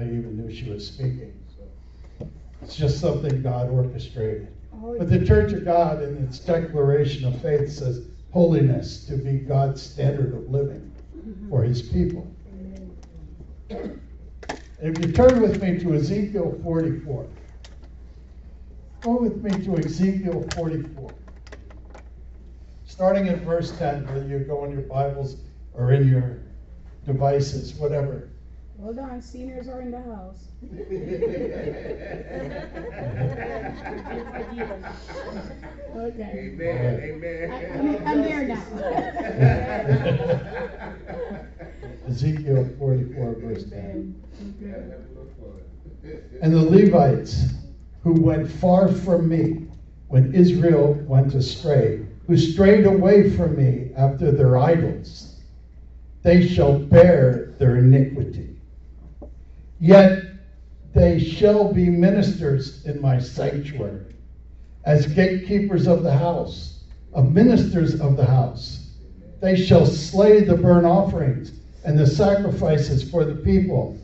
I even knew she was speaking. So it's just something God orchestrated. Oh, But the Church of God, in its declaration of faith, says holiness to be God's standard of living mm-hmm. for His people. And if you turn with me to Ezekiel 44, go with me to Ezekiel 44. Starting at verse 10, whether you go in your Bibles or in your devices, whatever. Hold on, seniors are in the house. Okay. Amen, amen. I- I'm- I'm there now. Ezekiel 44, verse 10. And the Levites who went far from me when Israel went astray, who strayed away from me after their idols, they shall bear their iniquity. Yet they shall be ministers in my sanctuary, as gatekeepers of the house, of ministers of the house. They shall slay the burnt offerings and the sacrifices for the people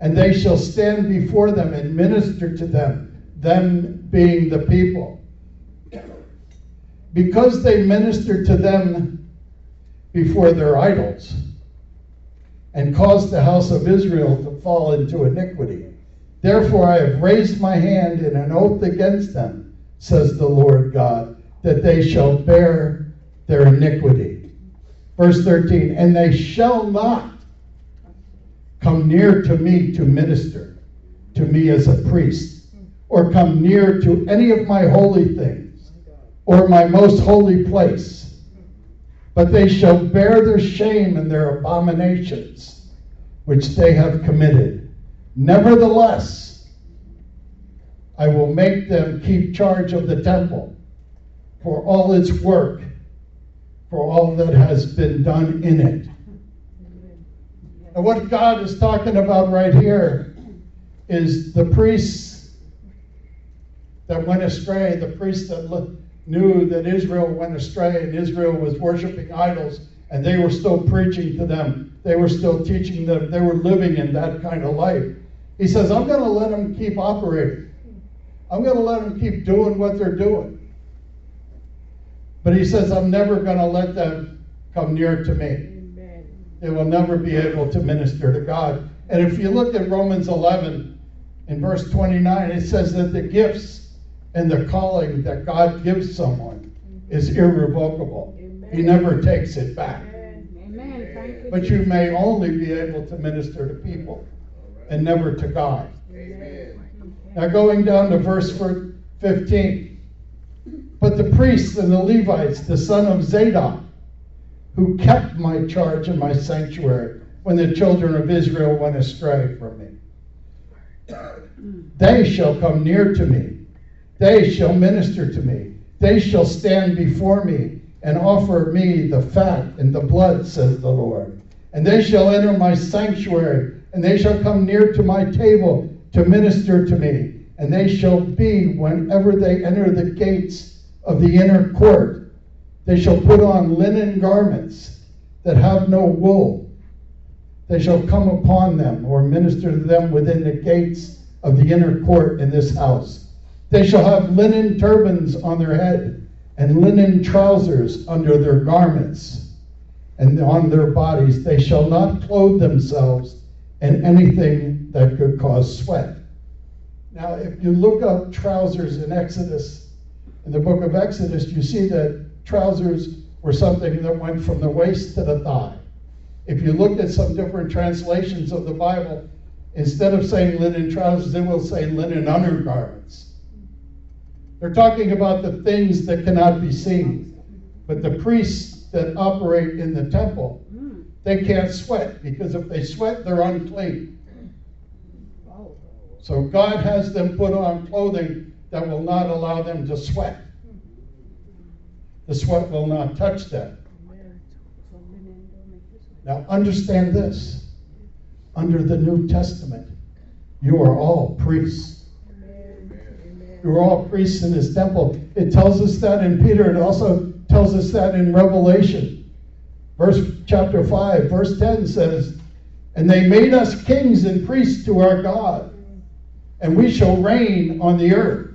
and they shall stand before them and minister to them, them being the people. Because they ministered to them before their idols and caused the house of Israel to fall into iniquity. Therefore, I have raised my hand in an oath against them, says the Lord God, that they shall bear their iniquity. Verse 13, and they shall not come near to me to minister to me as a priest, or come near to any of my holy things, or my most holy place. But they shall bear their shame and their abominations, which they have committed. Nevertheless, I will make them keep charge of the temple for all its work, for all that has been done in it. And what God is talking about right here is the priests that went astray, the priests that knew that Israel went astray and Israel was worshiping idols, and they were still preaching to them. They were still teaching them. They were living in that kind of life. He says, I'm going to let them keep operating. I'm going to let them keep doing what they're doing. But he says, I'm never going to let them come near to me Amen. they will never be able to minister to God. And if you look at Romans 11 in verse 29, it says that the gifts and the calling that God gives someone is irrevocable. He never takes it back. Amen. Amen. Thank you. But you may only be able to minister to people and never to God. Amen. Now, going down to verse 15. But the priests and the Levites, the son of Zadok, who kept my charge in my sanctuary when the children of Israel went astray from me, they shall come near to me. They shall minister to me. They shall stand before me and offer me the fat and the blood, says the Lord. And they shall enter my sanctuary, and they shall come near to my table to minister to me. And they shall be, whenever they enter the gates of the inner court, they shall put on linen garments that have no wool. They shall come upon them or minister to them within the gates of the inner court in this house. They shall have linen turbans on their head and linen trousers under their garments, and on their bodies they shall not clothe themselves in anything that could cause sweat. Now, if you look up trousers in Exodus, in the book of Exodus, you see that trousers were something that went from the waist to the thigh. If you look at some different translations of the Bible, instead of saying linen trousers, they will say linen undergarments. They're talking about the things that cannot be seen. But the priests that operate in the temple, they can't sweat because if they sweat, they're unclean. So God has them put on clothing that will not allow them to sweat. The sweat will not touch them. Now, understand this. Under the New Testament, you are all priests. You're all priests in his temple. It tells us that in Peter. It also tells us that in Revelation. Verse chapter 5, verse 10 says And they made us kings and priests to our God, and we shall reign on the earth.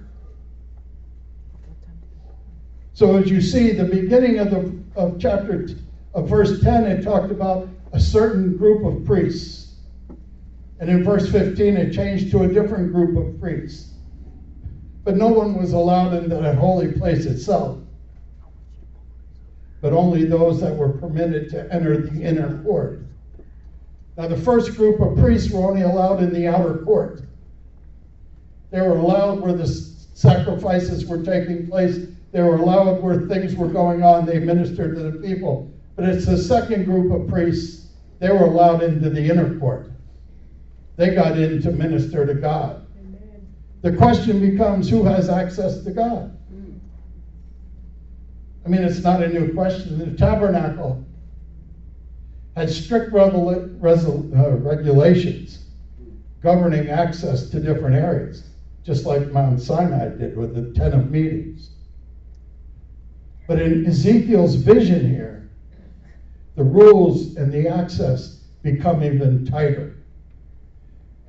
So as you see, the beginning of the of chapter of verse 10, it talked about a certain group of priests. And in verse 15, it changed to a different group of priests. But no one was allowed into that holy place itself, but only those that were permitted to enter the inner court. Now, the first group of priests were only allowed in the outer court. They were allowed where the sacrifices were taking place. They were allowed where things were going on. They ministered to the people. But it's the second group of priests. They were allowed into the inner court. They got in to minister to God. The question becomes who has access to God? I mean, it's not a new question. The tabernacle had strict resol- uh, regulations governing access to different areas, just like Mount Sinai did with the Tent of Meetings. But in Ezekiel's vision here, the rules and the access become even tighter.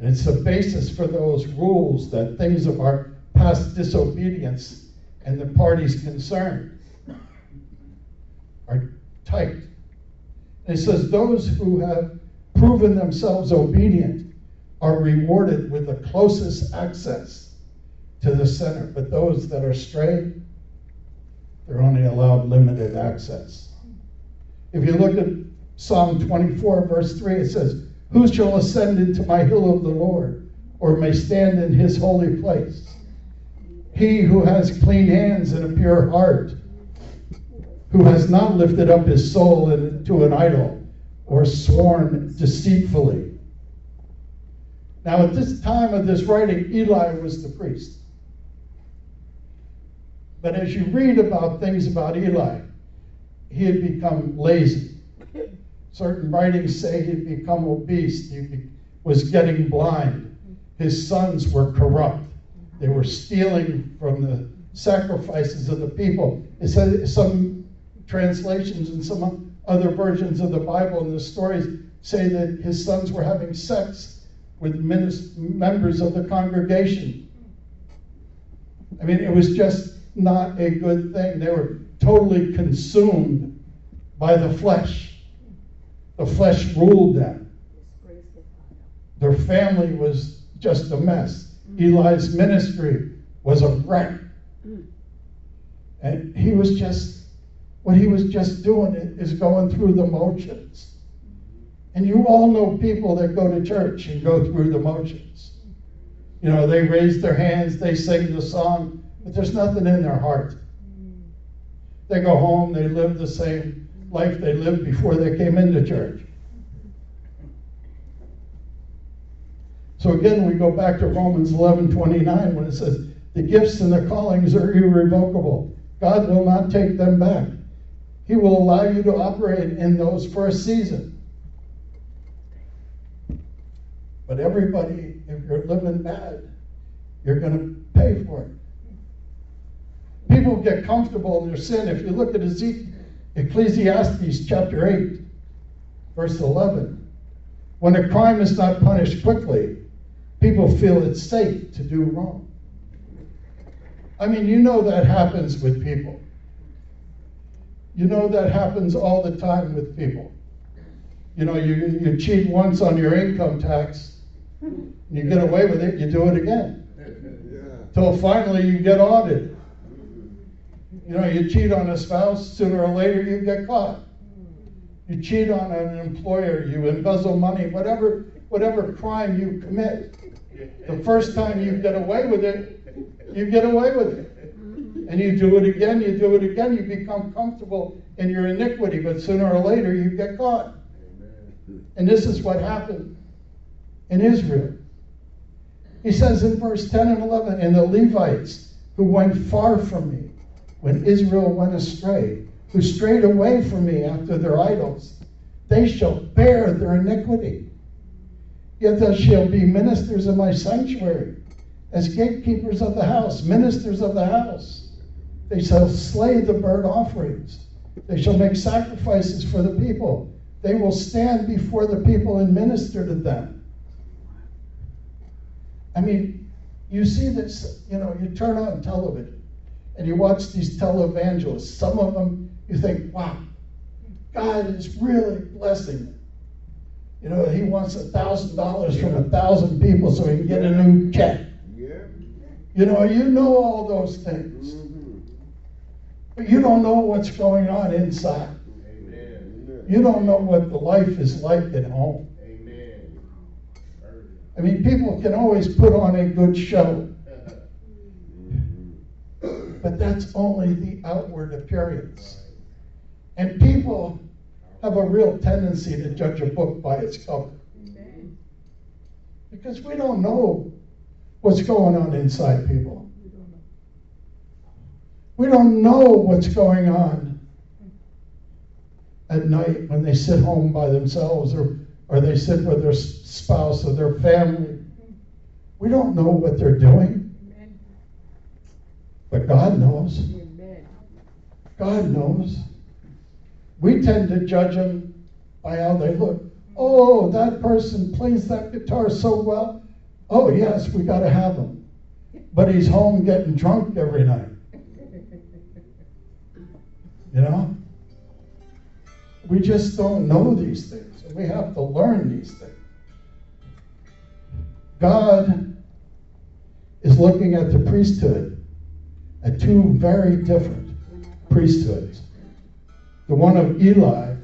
And it's the basis for those rules that things of our past disobedience and the parties concerned are tight. It says, Those who have proven themselves obedient are rewarded with the closest access to the center. But those that are stray, they're only allowed limited access. If you look at Psalm 24, verse 3, it says, Who shall ascend into my hill of the Lord, or may stand in his holy place? He who has clean hands and a pure heart, who has not lifted up his soul to an idol, or sworn deceitfully. Now, at this time of this writing, Eli was the priest. But as you read about things about Eli, he had become lazy. Certain writings say he'd become obese. He was getting blind. His sons were corrupt. They were stealing from the sacrifices of the people. It said some translations and some other versions of the Bible and the stories say that his sons were having sex with members of the congregation. I mean, it was just not a good thing. They were totally consumed by the flesh. The flesh ruled them. Their family was just a mess. Eli's ministry was a wreck. And he was just, what he was just doing is going through the motions. And you all know people that go to church and go through the motions. You know, they raise their hands, they sing the song, but there's nothing in their heart. They go home, they live the same life they lived before they came into church. So again, we go back to Romans 11 29 when it says, The gifts and the callings are irrevocable. God will not take them back. He will allow you to operate in those for a season. But everybody, if you're living bad, you're going to pay for it. People get comfortable in their sin. If you look at Ezekiel, Ecclesiastes chapter 8, verse 11, when a crime is not punished quickly, people feel it's safe to do wrong. I mean, you know that happens with people. You know that happens all the time with people. You know, you, you cheat once on your income tax, you get away with it, you do it again. Till finally you get audited. You know, you cheat on a spouse, sooner or later you get caught. You cheat on an employer, you embezzle money, whatever, whatever crime you commit. The first time you get away with it, you get away with it. And you do it again, you do it again, you become comfortable in your iniquity, but sooner or later you get caught. And this is what happened in Israel. He says in verse 10 and 11, and the Levites who went far from me when Israel went astray, who strayed away from me after their idols, they shall bear their iniquity. Yet they shall be ministers of my sanctuary, as gatekeepers of the house, ministers of the house. They shall slay the burnt offerings. They shall make sacrifices for the people, they will stand before the people and minister to them. I mean, you see this, you know, you turn on television and you watch these televangelists. Some of them, you think, wow, God is really blessing them. You know, he wants a thousand dollars from a thousand people so he can get a new jet. Yeah. You know, you know all those things, Mhm. but you don't know what's going on inside. Amen. You don't know what the life is like at home. Amen. I mean, people can always put on a good show, but that's only the outward appearance. And people have a real tendency to judge a book by its cover because we don't know what's going on inside people. We don't know what's going on at night when they sit home by themselves or, or they sit with their spouse or their family. We don't know what they're doing. But God knows. Amen. God knows. We tend to judge them by how they look. Oh, that person plays that guitar so well. Oh, yes, we got to have him. But he's home getting drunk every night. You know? We just don't know these things, and we have to learn these things. God is looking at the priesthood at two very different priesthoods. The one of Eli,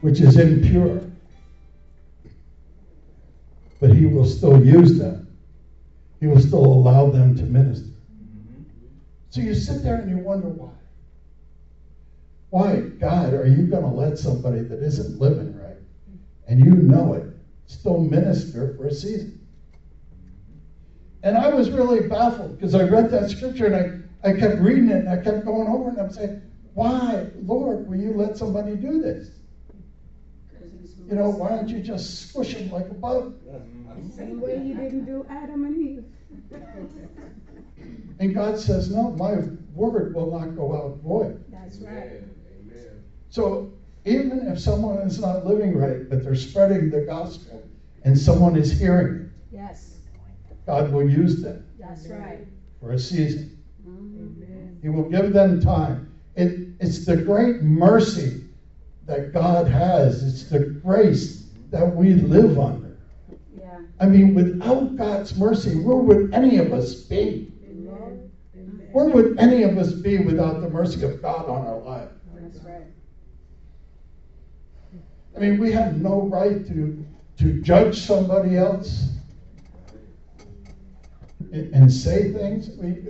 which is impure, but he will still use them. He will still allow them to minister. So you sit there and you wonder why. Why, God, are you going to let somebody that isn't living right, and you know it, still minister for a season? And I was really baffled because I read that scripture and I, I kept reading it and I kept going over it and I'm saying, why, Lord, will you let somebody do this? You know, why don't you just squish them like a bug? Same way you didn't do Adam and Eve. And God says, no, my word will not go out void. That's right. Amen. So even if someone is not living right, but they're spreading the gospel and someone is hearing it, Yes. God will use them That's right. for a season. Amen. He will give them time. It, it's the great mercy that God has. It's the grace that we live under. Yeah. I mean, without God's mercy, where would any of us be? Amen. Where would any of us be without the mercy of God on our life? That's right. I mean, we have no right to, to judge somebody else and, say things. We,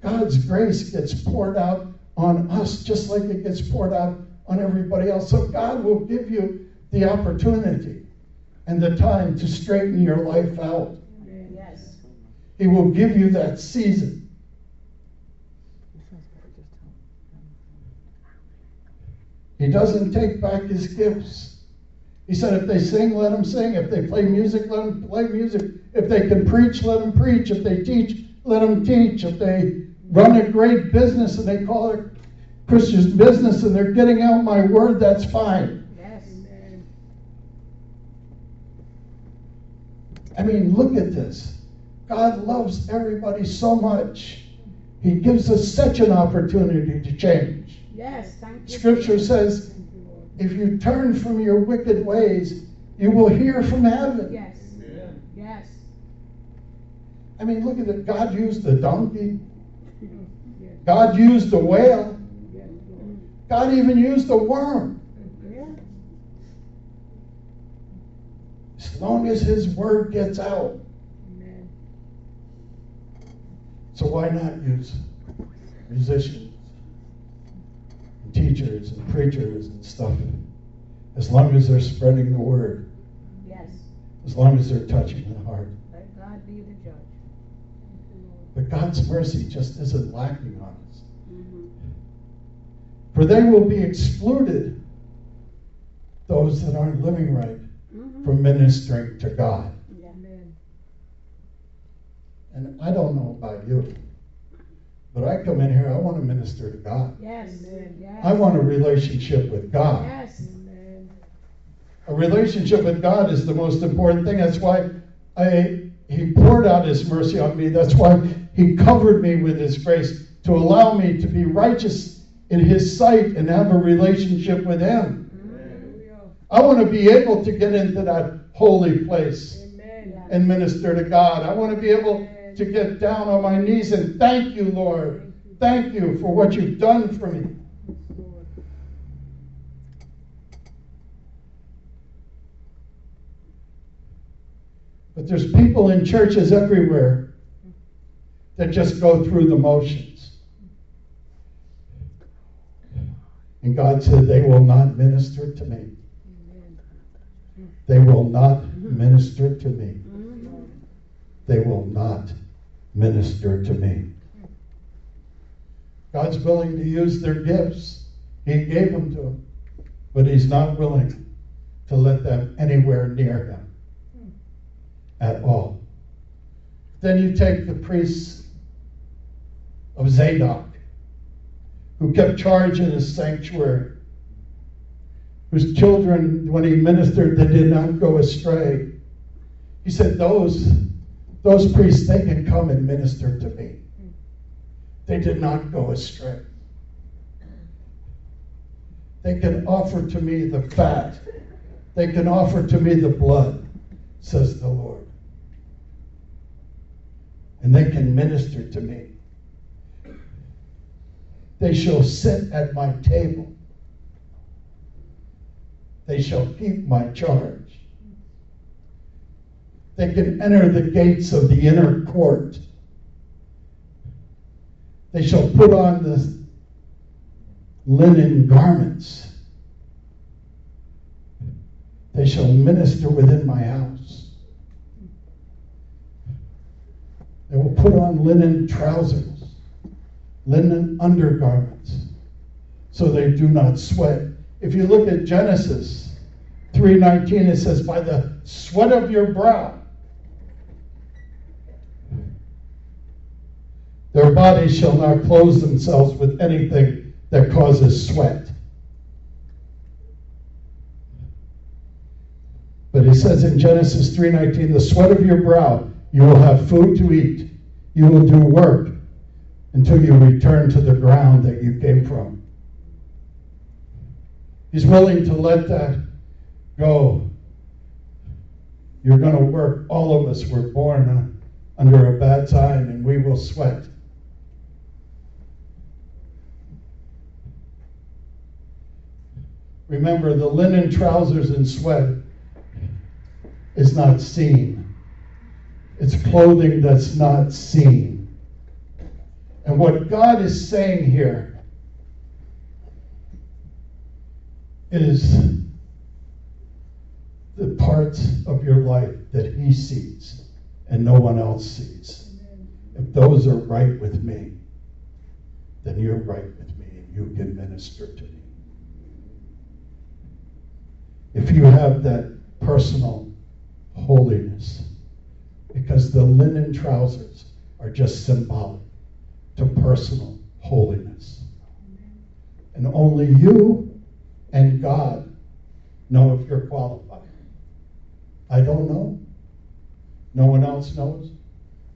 God's grace gets poured out on us just like it gets poured out on everybody else. So God will give you the opportunity and the time to straighten your life out. Yes. He will give you that season. He doesn't take back his gifts. He said, if they sing, let them sing. If they play music, let them play music. If they can preach, let them preach. If they teach, let them teach. If they run a great business and they call it Christian business and they're getting out my word, that's fine. Yes. I mean, look at this. God loves everybody so much. He gives us such an opportunity to change. Yes. Thank you. Scripture says, Thank you, Lord. If you turn from your wicked ways, you will hear from heaven. Yes. Amen. Yes. I mean, look at it. God used the donkey, God used the whale, God even used the worm. As long as His word gets out. Amen. So why not use musicians, teachers, and preachers, and stuff? As long as they're spreading the word, Yes. as long as they're touching the heart. Let God be the judge. Thank you, Lord. But God's mercy just isn't lacking on us. Mhm. For they will be excluded, those that aren't living right, Mhm. from ministering to God. Yeah. And I don't know about you, But I come in here, I want to minister to God. Yes. Yes. I want a relationship with God. Yes. Amen. A relationship with God is the most important thing. That's why I, He poured out His mercy on me. That's why He covered me with His grace to allow me to be righteous in His sight and have a relationship with Him. Hallelujah. I want to be able to get into that holy place Amen. and minister to God. I want to be able to get down on my knees and thank you, Lord. Thank you for what you've done for me. But there's people in churches everywhere that just go through the motions. And God said, they will not minister to me. They will not minister to me. They will not minister to me. God's willing to use their gifts. He gave them to them. But He's not willing to let them anywhere near Him at all. Then you take the priests of Zadok, who kept charge in his sanctuary, whose children, when he ministered, they did not go astray. He said, Those, those priests, they can come and minister to me. They did not go astray. They can offer to me the fat. They can offer to me the blood, says the Lord. And they can minister to me. They shall sit at my table. They shall keep my charge. They can enter the gates of the inner court. They shall put on the linen garments. They shall minister within my house. They will put on linen trousers, linen undergarments, so they do not sweat. If you look at Genesis 3:19, it says, "By the sweat of your brow." Their bodies shall not clothe themselves with anything that causes sweat. But he says in Genesis 3:19, "The sweat of your brow you will have food to eat. You will do work until you return to the ground that you came from." He's willing to let that go. You're going to work. All of us were born uh, under a bad time and we will sweat. Remember, the linen trousers and sweat is not seen. It's clothing that's not seen. And what God is saying here is the parts of your life that He sees and no one else sees. If those are right with me, then you're right with me and you can minister to me. If you have that personal holiness, because the linen trousers are just symbolic to personal holiness. And only you and God know if you're qualified. I don't know. No one else knows.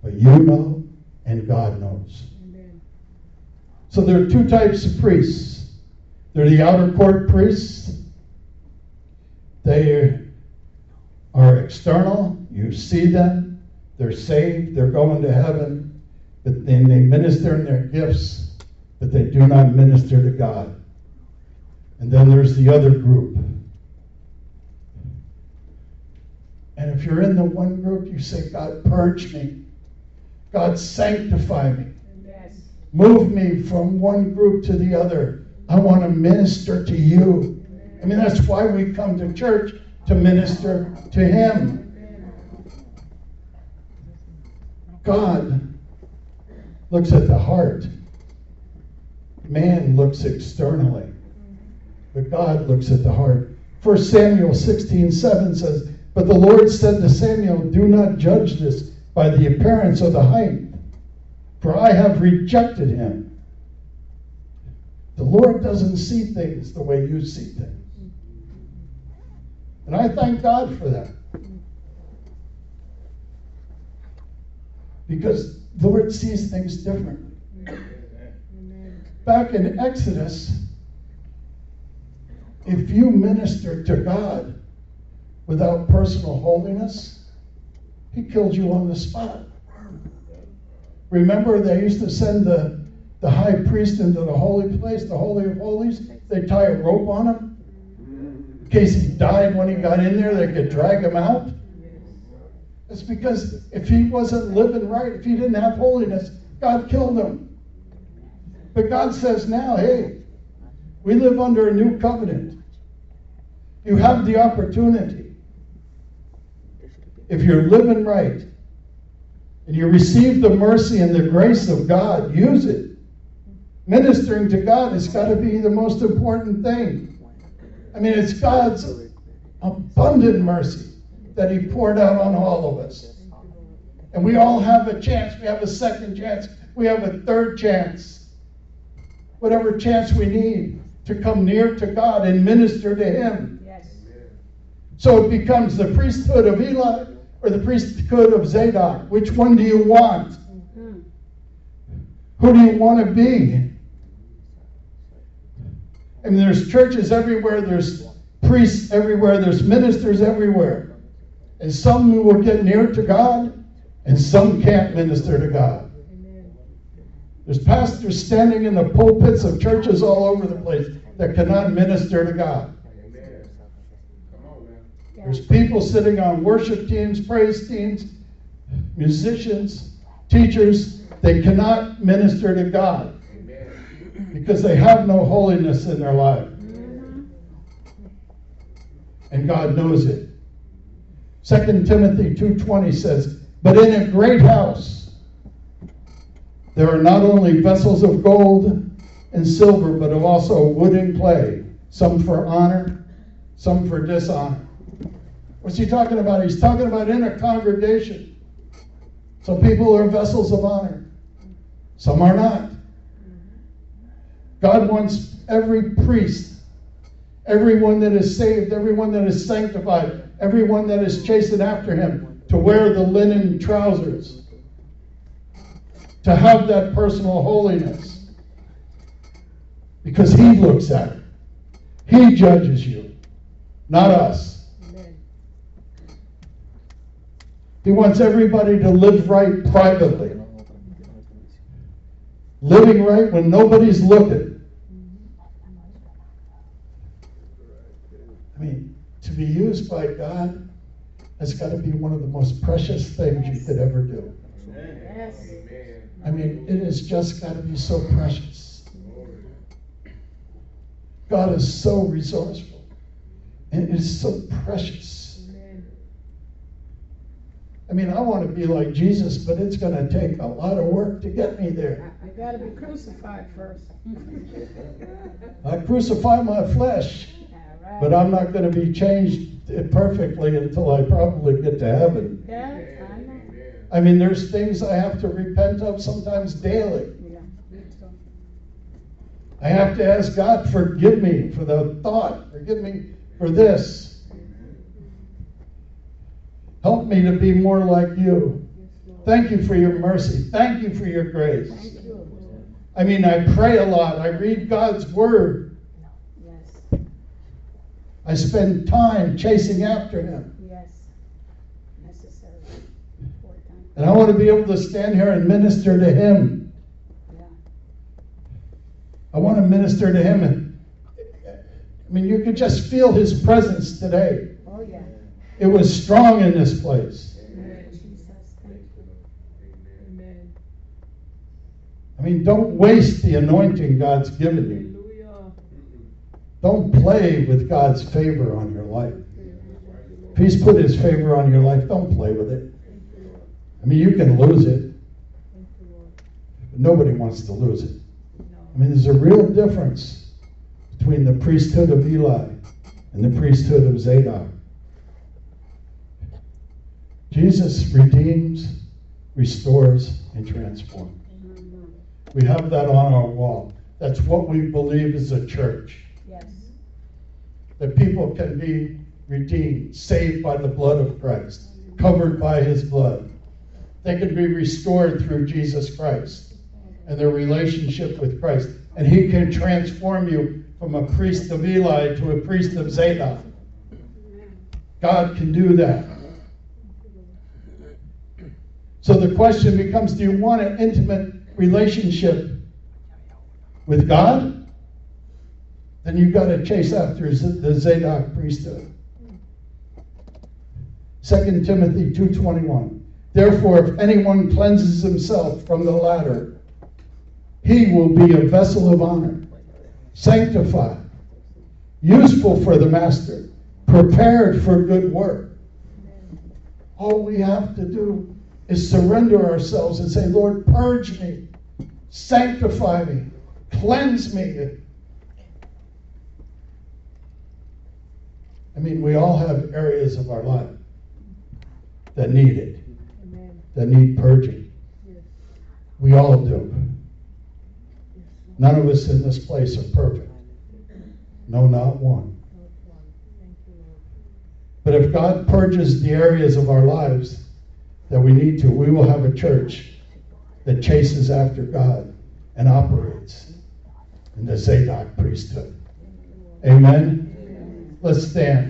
But you know, and God knows. Amen. So there are two types of priests. There are the outer court priests. They are external. You see them. They're saved. They're going to heaven. But then they minister in their gifts, but they do not minister to God. And then there's the other group. And if you're in the one group, you say, God, purge me. God, sanctify me. Yes. Move me from one group to the other. I want to minister to you. I mean, that's why we come to church to minister to Him. God looks at the heart, man looks externally, but God looks at the heart. 1 Samuel 16 7 says, But the Lord said to Samuel, Do not judge this by the appearance of the height for I have rejected him. The Lord doesn't see things the way you see things. And I thank God for that. Because the Lord sees things differently. Back in Exodus, if you minister to God without personal holiness, He killed you on the spot. Remember, they used to send the, the high priest into the holy place, the Holy of Holies. They tie a rope on him case he died when he got in there, they could drag him out. It's because if he wasn't living right, if he didn't have holiness, God killed him. But God says now, hey, we live under a new covenant. You have the opportunity. If you're living right and you receive the mercy and the grace of God, use it. Ministering to God has got to be the most important thing. I mean, it's God's abundant mercy that He poured out on all of us. And we all have a chance. We have a second chance. We have a third chance. Whatever chance we need to come near to God and minister to Him. Yes. So it becomes the priesthood of Eli or the priesthood of Zadok. Which one do you want? Mhm. Who do you want to be? I mean, there's churches everywhere, there's priests everywhere, there's ministers everywhere. And some who will get near to God, and some can't minister to God. There's pastors standing in the pulpits of churches all over the place that cannot minister to God. There's people sitting on worship teams, praise teams, musicians, teachers, they cannot minister to God. Because they have no holiness in their life. Mhm. and God knows it. 2 Timothy 2:20 says, "But in a great house there are not only vessels of gold and silver, but of also wood and clay, some for honor, some for dishonor." What's he talking about? He's talking about in a congregation. Some people are vessels of honor. Some are not. God wants every priest everyone that is saved, everyone that is sanctified, everyone that is chasing after him, to wear the linen trousers, to have that personal holiness. Because he looks at it, he judges you, not us. He wants everybody to live right privately, living right when nobody's looking. I mean, to be used by God has got to be one of the most precious things you could ever do. Yes. I mean, it has just got to be so precious. God is so resourceful and it is so precious. I mean, I want to be like Jesus, but it's going to take a lot of work to get me there. I gotta be crucified first. I crucify my flesh, All right. but I'm not going to be changed perfectly until I probably get to heaven. Yeah, I I mean, there's things I have to repent of sometimes daily. Yeah. I have to ask God, forgive me for the thought, forgive me for this. Help me to be more like you. Thank you for your mercy. Thank you for your grace. I mean, I pray a lot. I read God's word. Yes, I spend time chasing after Him. yes. Necessary. Important. And I want to be able to stand here and minister to Him. Yeah. I want to minister to Him. And, I mean, you could just feel His presence today. Oh, yeah. It was strong in this place. Amen. Jesus, thank you. Amen. I mean, don't waste the anointing God's given you. Don't play with God's favor on your life. If He's put His favor on your life, don't play with it. I mean, you can lose it, but nobody wants to lose it. I mean, there's a real difference between the priesthood of Eli and the priesthood of Zadok. Jesus redeems, restores, and transforms. We have that on our wall. That's what we believe as a church. That people can be redeemed, saved by the blood of Christ, covered by his blood. They can be restored through Jesus Christ and their relationship with Christ. And he can transform you from a priest of Eli to a priest of Zadok. God can do that. So the question becomes do you want an intimate relationship with God? Then you've got to chase after the Zadok priesthood. 2 Timothy 2:21 Therefore if anyone cleanses himself from the latter he will be a vessel of honor sanctified useful for the master prepared for good work all we have to do is surrender ourselves and say Lord purge me sanctify me cleanse me I mean we all have areas of our life that need it Amen. that need purging. Yes. We all do. None of us in this place are perfect. No, not one. Lord, one. Thank you, Lord. But if God purges the areas of our lives that we need to, we will have a church that chases after God and operates in the Zadok priesthood. Amen? Let's stand.